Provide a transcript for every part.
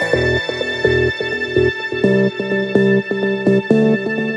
Thank you.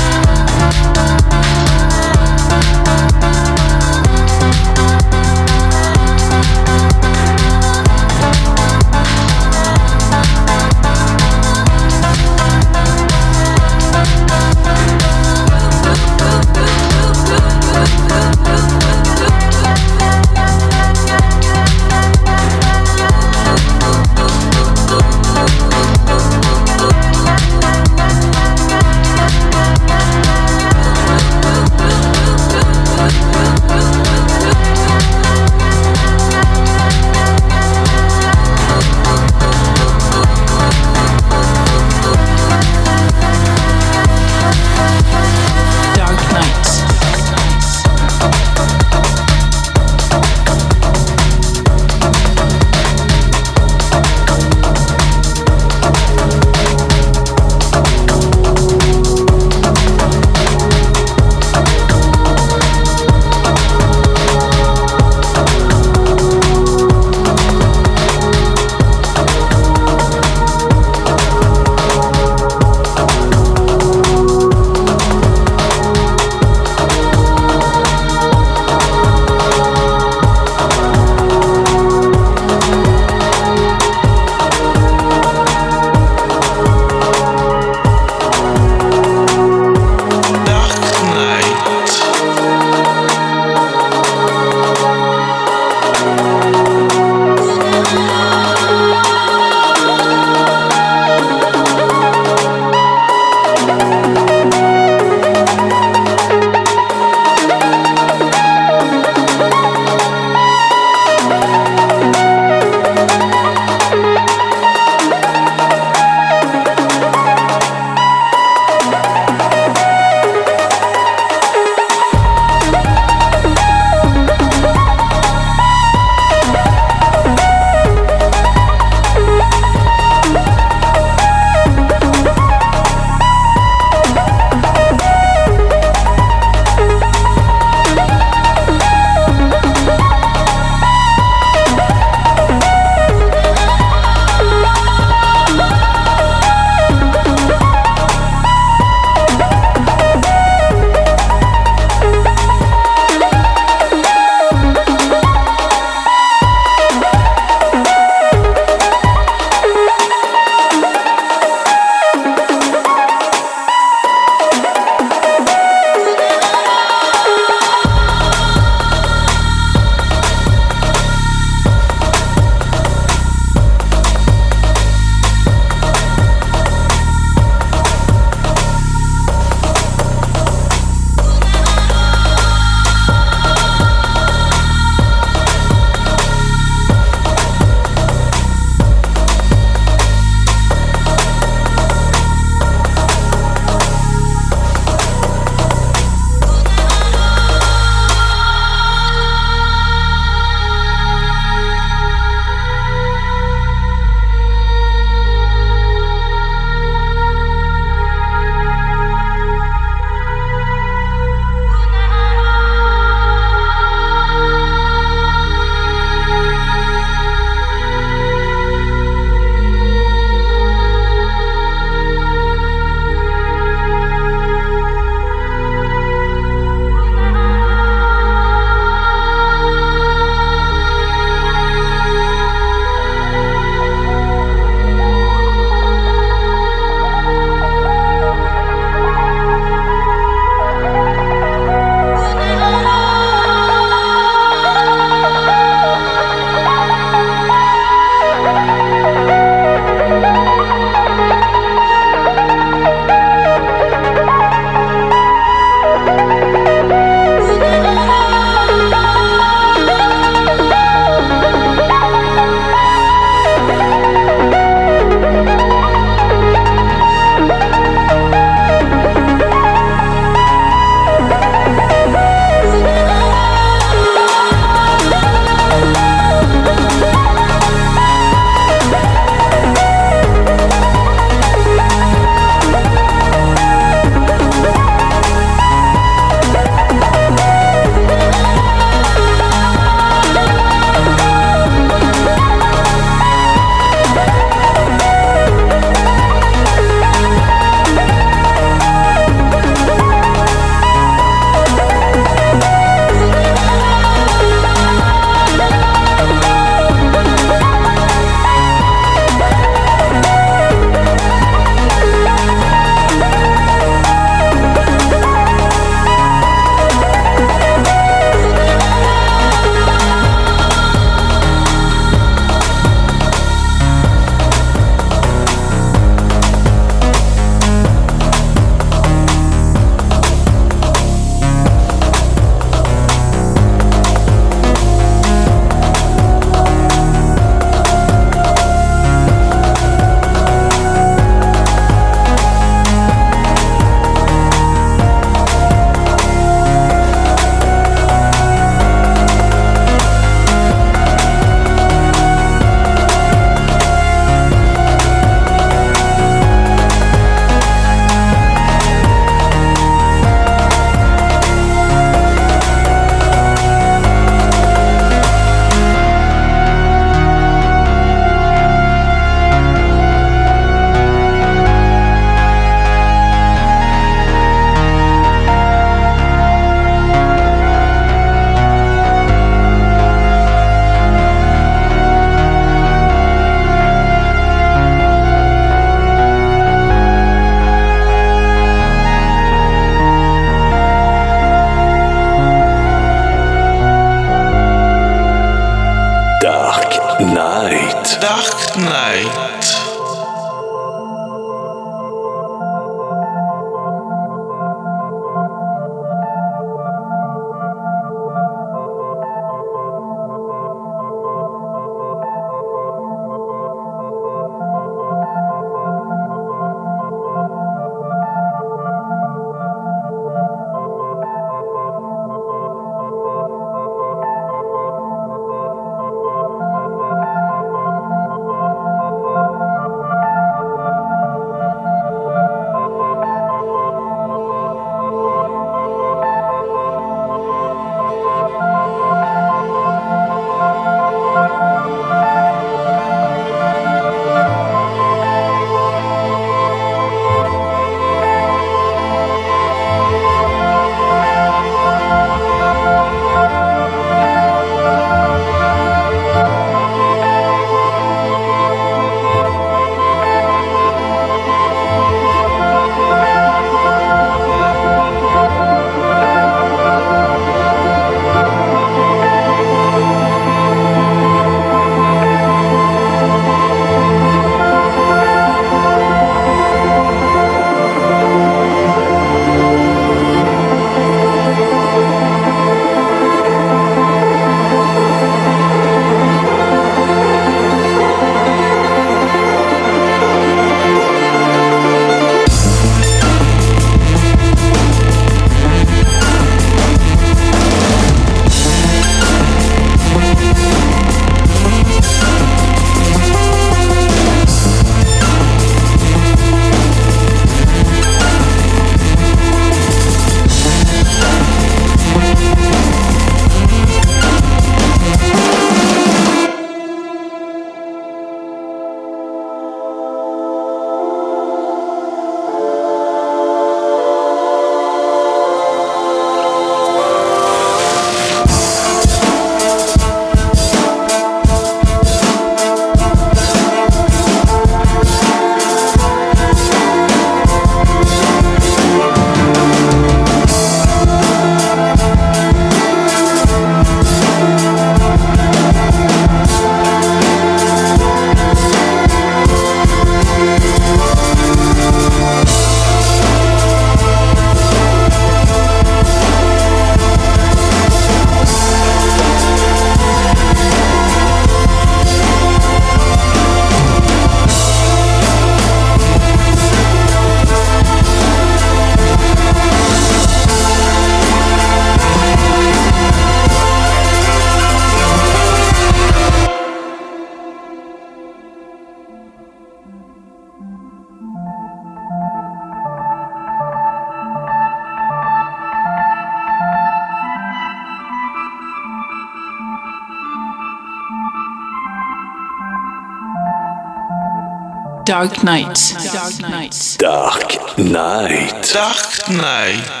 Dark Knight. Dark Knight. Dark Knight. Dark Night.